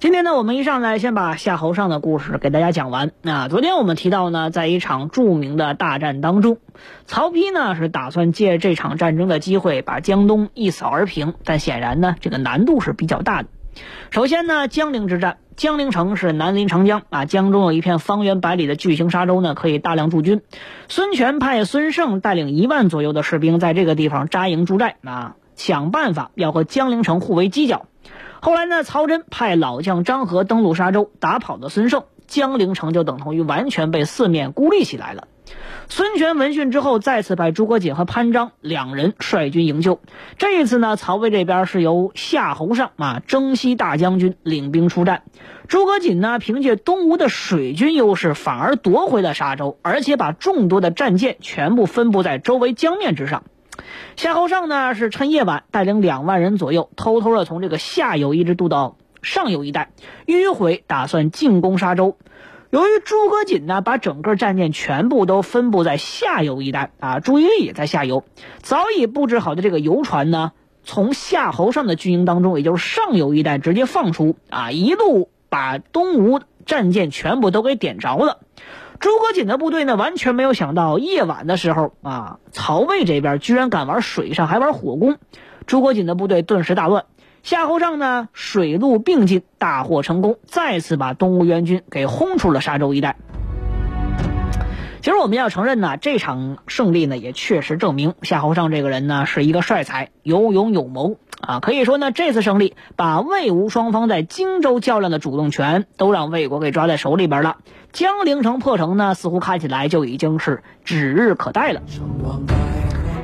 今天呢，我们一上来先把夏侯尚的故事给大家讲完。那昨天我们提到呢，在一场著名的大战当中，曹丕呢是打算借这场战争的机会把江东一扫而平，但显然呢，这个难度是比较大的。首先呢，江陵之战，江陵城是南临长江啊，江中有一片方圆百里的巨型沙洲呢，可以大量驻军。孙权派孙胜带领一万左右的士兵在这个地方扎营驻寨啊，想办法要和江陵城互为犄角。后来呢，曹真派老将张合登陆沙州，打跑了孙胜，江陵城就等同于完全被四面孤立起来了。孙权闻讯之后，再次派诸葛瑾和潘璋两人率军营救。这一次呢，曹魏这边是由夏侯尚啊，征西大将军领兵出战。诸葛瑾呢，凭借东吴的水军优势，反而夺回了沙州，而且把众多的战舰全部分布在周围江面之上。夏侯尚呢是趁夜晚带领两万人左右，偷偷的从这个下游一直渡到上游一带，迂回打算进攻沙洲。由于诸葛瑾呢把整个战舰全部都分布在下游一带啊，注意力也在下游，早已布置好的这个游船呢，从夏侯尚的军营当中，也就是上游一带直接放出啊，一路把东吴战舰全部都给点着了。诸葛瑾的部队呢，完全没有想到夜晚的时候啊，曹魏这边居然敢玩水上，还玩火攻。诸葛瑾的部队顿时大乱。夏侯尚呢，水陆并进，大获成功，再次把东吴援军给轰出了沙洲一带。其实我们要承认呢，这场胜利呢，也确实证明夏侯尚这个人呢是一个帅才，有勇有谋啊。可以说呢，这次胜利把魏吴双方在荆州较量的主动权都让魏国给抓在手里边了。江陵城破城呢，似乎看起来就已经是指日可待了。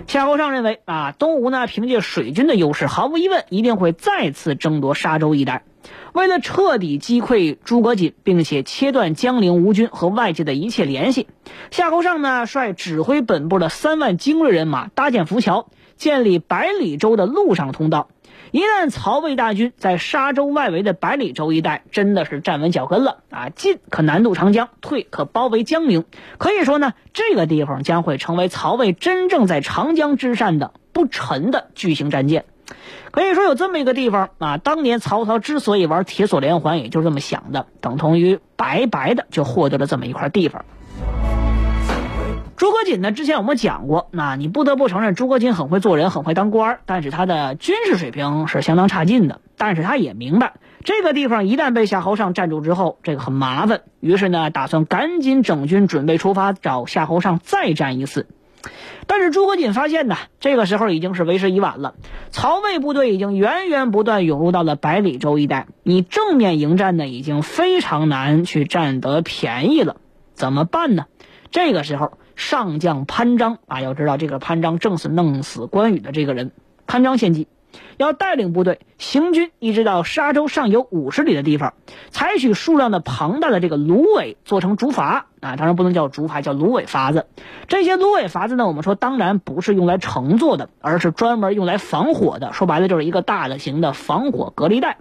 夏侯尚认为啊，东吴呢凭借水军的优势，毫无疑问一定会再次争夺沙洲一带。为了彻底击溃诸葛瑾，并且切断江陵吴军和外界的一切联系，夏侯尚呢率指挥本部的三万精锐人马搭建浮桥，建立百里洲的陆上通道。一旦曹魏大军在沙洲外围的百里洲一带真的是站稳脚跟了啊，进可南渡长江，退可包围江陵。可以说呢，这个地方将会成为曹魏真正在长江之上的不沉的巨型战舰。可以说有这么一个地方啊，当年曹操之所以玩铁索连环，也就是这么想的，等同于白白的就获得了这么一块地方。诸葛瑾呢？之前我们讲过，那你不得不承认，诸葛瑾很会做人，很会当官但是他的军事水平是相当差劲的。但是他也明白，这个地方一旦被夏侯尚占住之后，这个很麻烦。于是呢，打算赶紧整军，准备出发找夏侯尚再战一次。但是诸葛瑾发现呢，这个时候已经是为时已晚了。曹魏部队已经源源不断涌入到了百里洲一带，你正面迎战呢，已经非常难去占得便宜了。怎么办呢？这个时候。上将潘璋啊，要知道这个潘璋正是弄死关羽的这个人。潘璋献计，要带领部队行军一直到沙洲上游五十里的地方，采取数量的庞大的这个芦苇做成竹筏啊，当然不能叫竹筏，叫芦苇筏子。这些芦苇筏子呢，我们说当然不是用来乘坐的，而是专门用来防火的。说白了就是一个大的型的防火隔离带。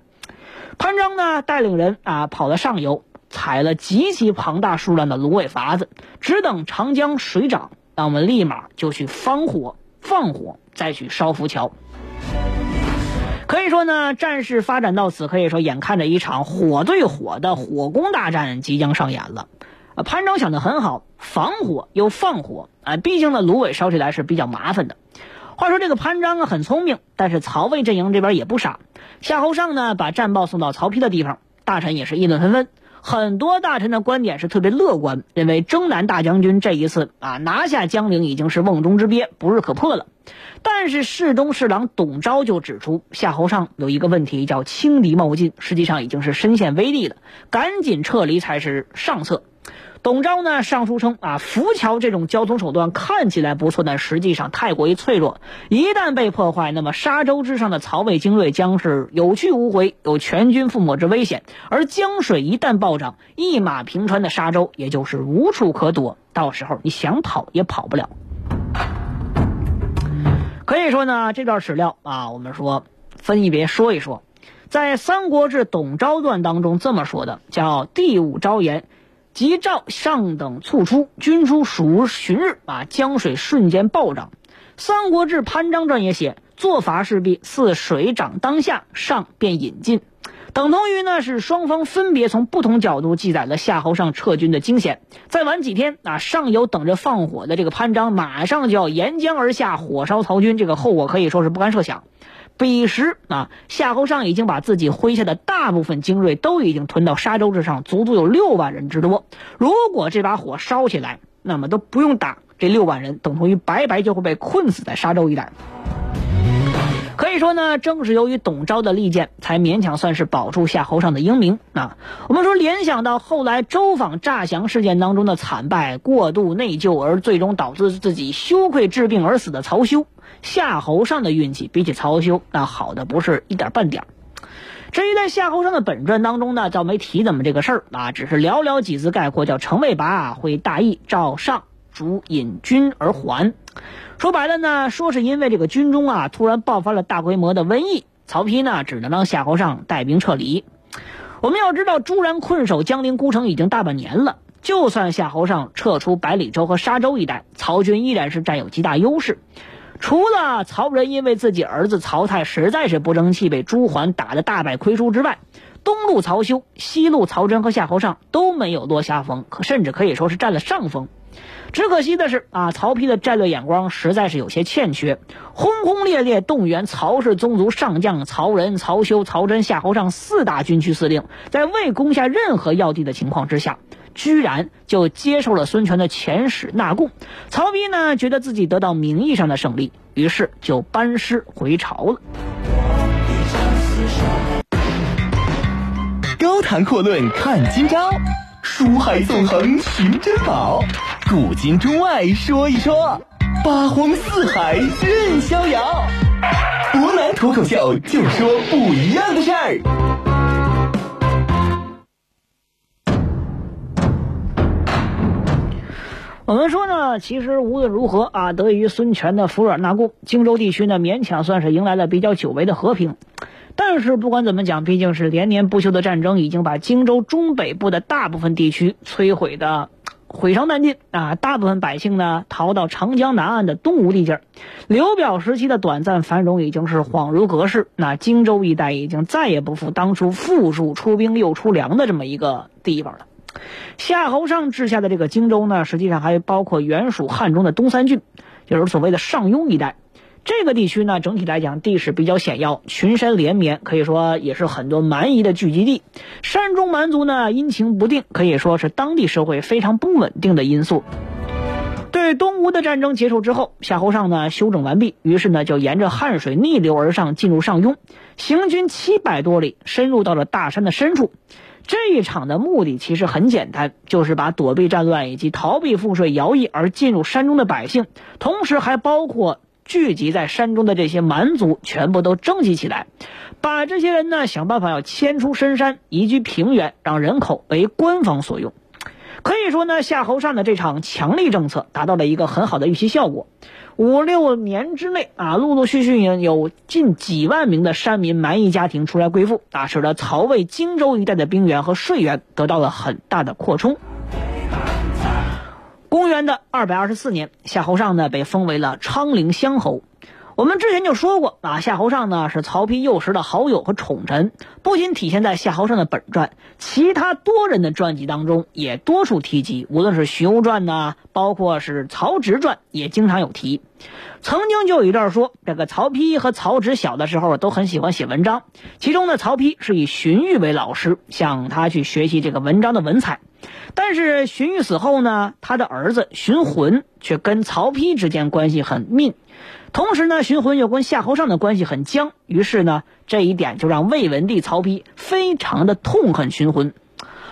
潘璋呢，带领人啊跑到上游。采了极其庞大数量的芦苇筏子，只等长江水涨，那我们立马就去放火、放火，再去烧浮桥。可以说呢，战事发展到此，可以说眼看着一场火对火的火攻大战即将上演了。啊，潘璋想的很好，防火又放火啊，毕竟呢芦苇烧起来是比较麻烦的。话说这个潘璋啊很聪明，但是曹魏阵营这边也不傻。夏侯尚呢把战报送到曹丕的地方，大臣也是议论纷纷。很多大臣的观点是特别乐观，认为征南大将军这一次啊拿下江陵已经是瓮中之鳖，不日可破了。但是侍中侍郎董昭就指出，夏侯尚有一个问题叫轻敌冒进，实际上已经是深陷危地了，赶紧撤离才是上策。董昭呢上书称啊，浮桥这种交通手段看起来不错，但实际上太过于脆弱，一旦被破坏，那么沙洲之上的曹魏精锐将是有去无回，有全军覆没之危险。而江水一旦暴涨，一马平川的沙洲也就是无处可躲，到时候你想跑也跑不了。可以说呢，这段史料啊，我们说分一别说一说，在《三国志·董昭传》当中这么说的，叫第五昭言。即召上等卒出，军出数旬日，啊，江水瞬间暴涨。《三国志·潘璋传》也写，做伐势必似水涨当下，上便引进，等同于呢是双方分别从不同角度记载了夏侯尚撤军的惊险。再晚几天，啊，上游等着放火的这个潘璋，马上就要沿江而下，火烧曹军，这个后果可以说是不堪设想。彼时啊，夏侯尚已经把自己麾下的大部分精锐都已经屯到沙洲之上，足足有六万人之多。如果这把火烧起来，那么都不用打，这六万人等同于白白就会被困死在沙洲一带。可以说呢，正是由于董昭的力荐，才勉强算是保住夏侯尚的英名啊。我们说，联想到后来周访诈降事件当中的惨败、过度内疚，而最终导致自己羞愧治病而死的曹休。夏侯尚的运气比起曹休那好的不是一点半点至于在夏侯尚的本传当中呢，倒没提怎么这个事儿啊，只是寥寥几字概括，叫程魏拔会大义，赵尚主引军而还。说白了呢，说是因为这个军中啊突然爆发了大规模的瘟疫，曹丕呢只能让夏侯尚带兵撤离。我们要知道，朱然困守江陵孤城已经大半年了，就算夏侯尚撤出百里州和沙州一带，曹军依然是占有极大优势。除了曹仁因为自己儿子曹泰实在是不争气，被朱桓打得大败亏输之外，东路曹休、西路曹真和夏侯尚都没有落下风，可甚至可以说是占了上风。只可惜的是啊，曹丕的战略眼光实在是有些欠缺，轰轰烈烈动员曹氏宗族上将曹仁、曹休、曹真、夏侯尚四大军区司令，在未攻下任何要地的情况之下。居然就接受了孙权的遣使纳贡，曹丕呢觉得自己得到名义上的胜利，于是就班师回朝了。高谈阔论看今朝，书海纵横寻珍宝，古今中外说一说，八荒四海任逍遥。湖南脱口秀就说不一样的事儿。我们说呢，其实无论如何啊，得益于孙权的服软纳贡，荆州地区呢勉强算是迎来了比较久违的和平。但是不管怎么讲，毕竟是连年不休的战争，已经把荆州中北部的大部分地区摧毁的毁伤殆尽啊！大部分百姓呢逃到长江南岸的东吴地界儿。刘表时期的短暂繁荣已经是恍如隔世，那荆州一带已经再也不复当初富庶出兵又出粮的这么一个地方了。夏侯尚治下的这个荆州呢，实际上还包括原属汉中的东三郡，就是所谓的上庸一带。这个地区呢，整体来讲地势比较险要，群山连绵，可以说也是很多蛮夷的聚集地。山中蛮族呢，阴晴不定，可以说是当地社会非常不稳定的因素。对东吴的战争结束之后，夏侯尚呢休整完毕，于是呢就沿着汉水逆流而上，进入上庸，行军七百多里，深入到了大山的深处。这一场的目的其实很简单，就是把躲避战乱以及逃避赋税徭役而进入山中的百姓，同时还包括聚集在山中的这些蛮族，全部都征集起来，把这些人呢想办法要迁出深山，移居平原，让人口为官方所用。可以说呢，夏侯尚的这场强力政策达到了一个很好的预期效果。五六年之内啊，陆陆续续有近几万名的山民蛮夷家庭出来归附啊，使得曹魏荆州一带的兵源和税源得到了很大的扩充。的二百二十四年，夏侯尚呢被封为了昌陵乡侯。我们之前就说过啊，夏侯尚呢是曹丕幼时的好友和宠臣，不仅体现在夏侯尚的本传，其他多人的传记当中也多处提及。无论是荀攸传呐，包括是曹植传，也经常有提。曾经就有一段说，这个曹丕和曹植小的时候都很喜欢写文章，其中呢，曹丕是以荀彧为老师，向他去学习这个文章的文采。但是荀彧死后呢，他的儿子荀浑却跟曹丕之间关系很密。同时呢，荀浑又跟夏侯尚的关系很僵，于是呢，这一点就让魏文帝曹丕非常的痛恨荀浑。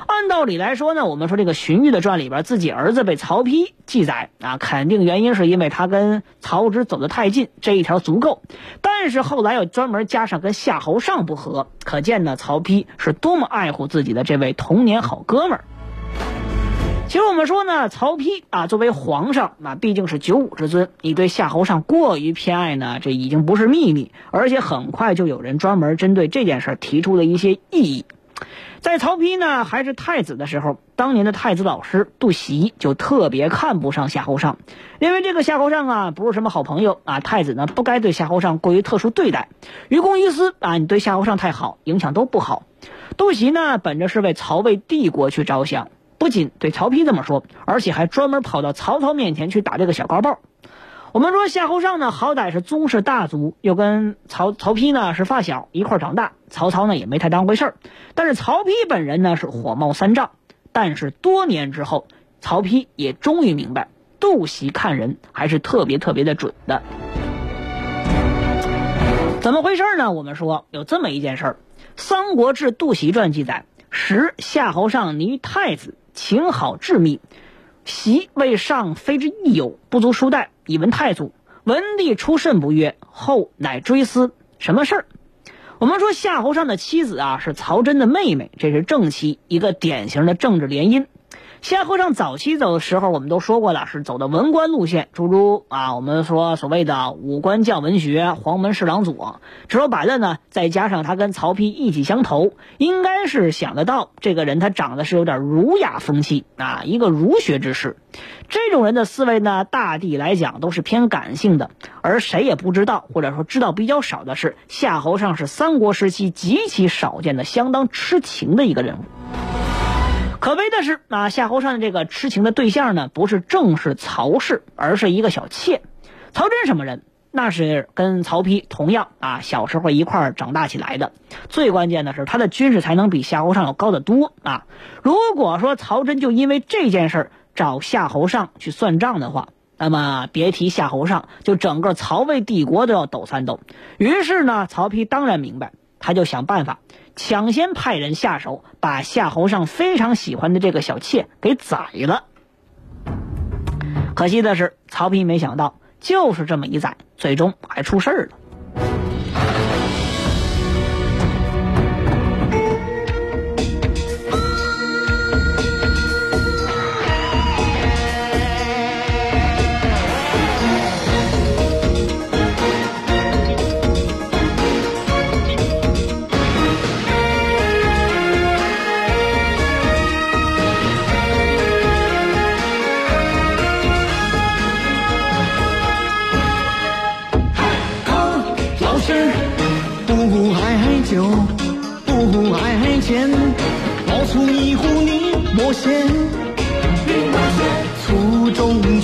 按道理来说呢，我们说这个荀彧的传里边，自己儿子被曹丕记载啊，肯定原因是因为他跟曹植走得太近，这一条足够。但是后来又专门加上跟夏侯尚不和，可见呢，曹丕是多么爱护自己的这位童年好哥们儿。其实我们说呢，曹丕啊，作为皇上，那毕竟是九五之尊，你对夏侯尚过于偏爱呢，这已经不是秘密，而且很快就有人专门针对这件事提出了一些异议。在曹丕呢还是太子的时候，当年的太子老师杜袭就特别看不上夏侯尚，因为这个夏侯尚啊不是什么好朋友啊，太子呢不该对夏侯尚过于特殊对待。于公于私啊，你对夏侯尚太好，影响都不好。杜袭呢本着是为曹魏帝国去着想，不仅对曹丕这么说，而且还专门跑到曹操面前去打这个小高报。我们说夏侯尚呢，好歹是宗室大族，又跟曹曹丕呢是发小，一块长大，曹操呢也没太当回事儿。但是曹丕本人呢是火冒三丈。但是多年之后，曹丕也终于明白，杜袭看人还是特别特别的准的。怎么回事呢？我们说有这么一件事儿，《三国志·杜袭传》记载：时夏侯尚拟太子，情好致密。席为上非之益友，不足书代，以闻太祖。文帝出甚不悦，后乃追思什么事儿？我们说夏侯尚的妻子啊是曹真的妹妹，这是正妻，一个典型的政治联姻。夏侯尚早期走的时候，我们都说过了，是走的文官路线，诸如啊，我们说所谓的武官将文学、黄门侍郎左。说白了呢，再加上他跟曹丕意气相投，应该是想得到这个人他长得是有点儒雅风气啊，一个儒学之士。这种人的思维呢，大抵来讲都是偏感性的。而谁也不知道，或者说知道比较少的是，夏侯尚是三国时期极其少见的、相当痴情的一个人物。可悲的是，啊，夏侯尚的这个痴情的对象呢，不是正是曹氏，而是一个小妾。曹真什么人？那是跟曹丕同样啊，小时候一块长大起来的。最关键的是，他的军事才能比夏侯尚要高得多啊。如果说曹真就因为这件事找夏侯尚去算账的话，那么别提夏侯尚，就整个曹魏帝国都要抖三抖。于是呢，曹丕当然明白，他就想办法。抢先派人下手，把夏侯尚非常喜欢的这个小妾给宰了。可惜的是，曹丕没想到，就是这么一宰，最终还出事儿了。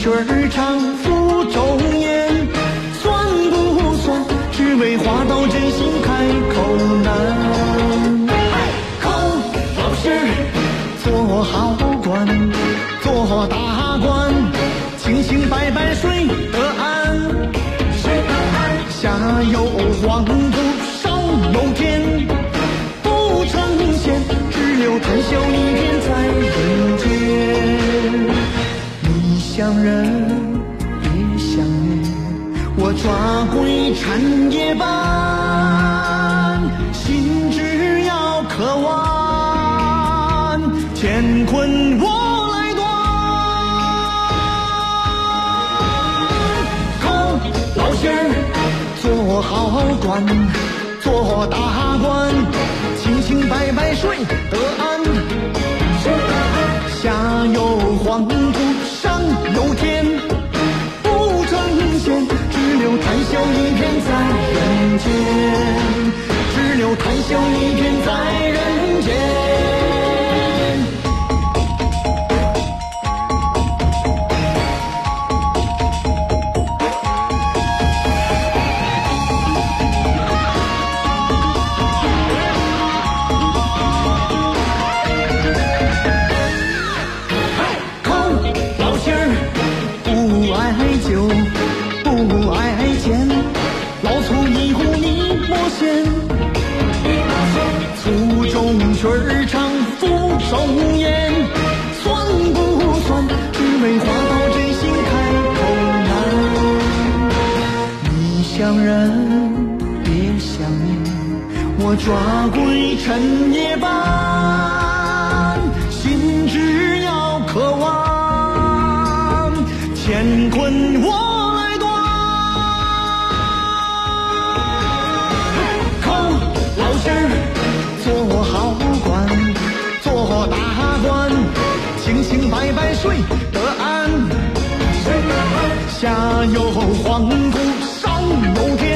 曲儿唱。山夜半，心只要渴望，乾坤我来断。靠老仙儿做好官，做大官，清清白白睡得安。下有黄土，上有天，笑一片在人。间，只留谈笑一片在人间。抓鬼趁夜半，心只要渴望，乾坤我来断。空，老仙，做好官，做大官，清清白白睡得安。下有黄土，上有天。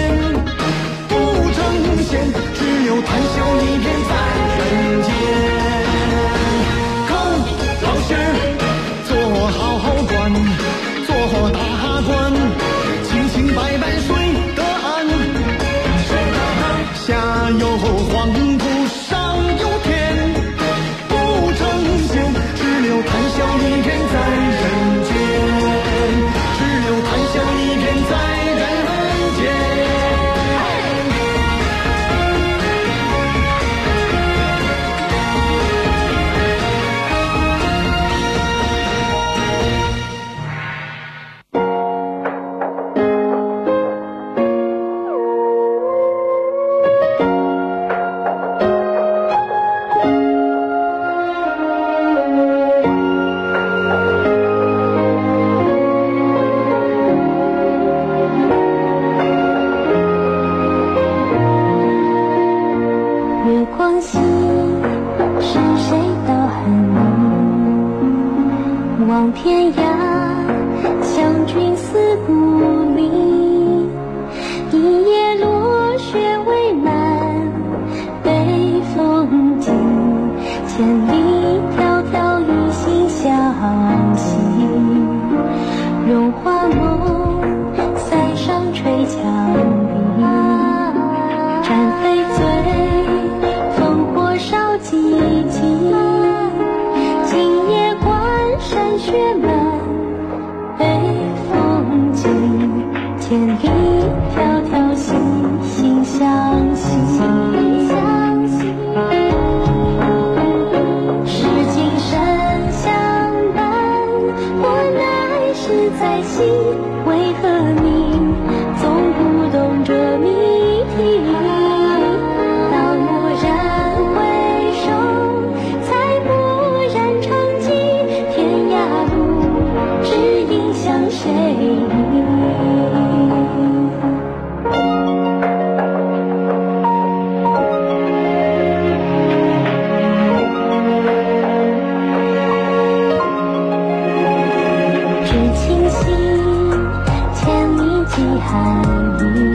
海底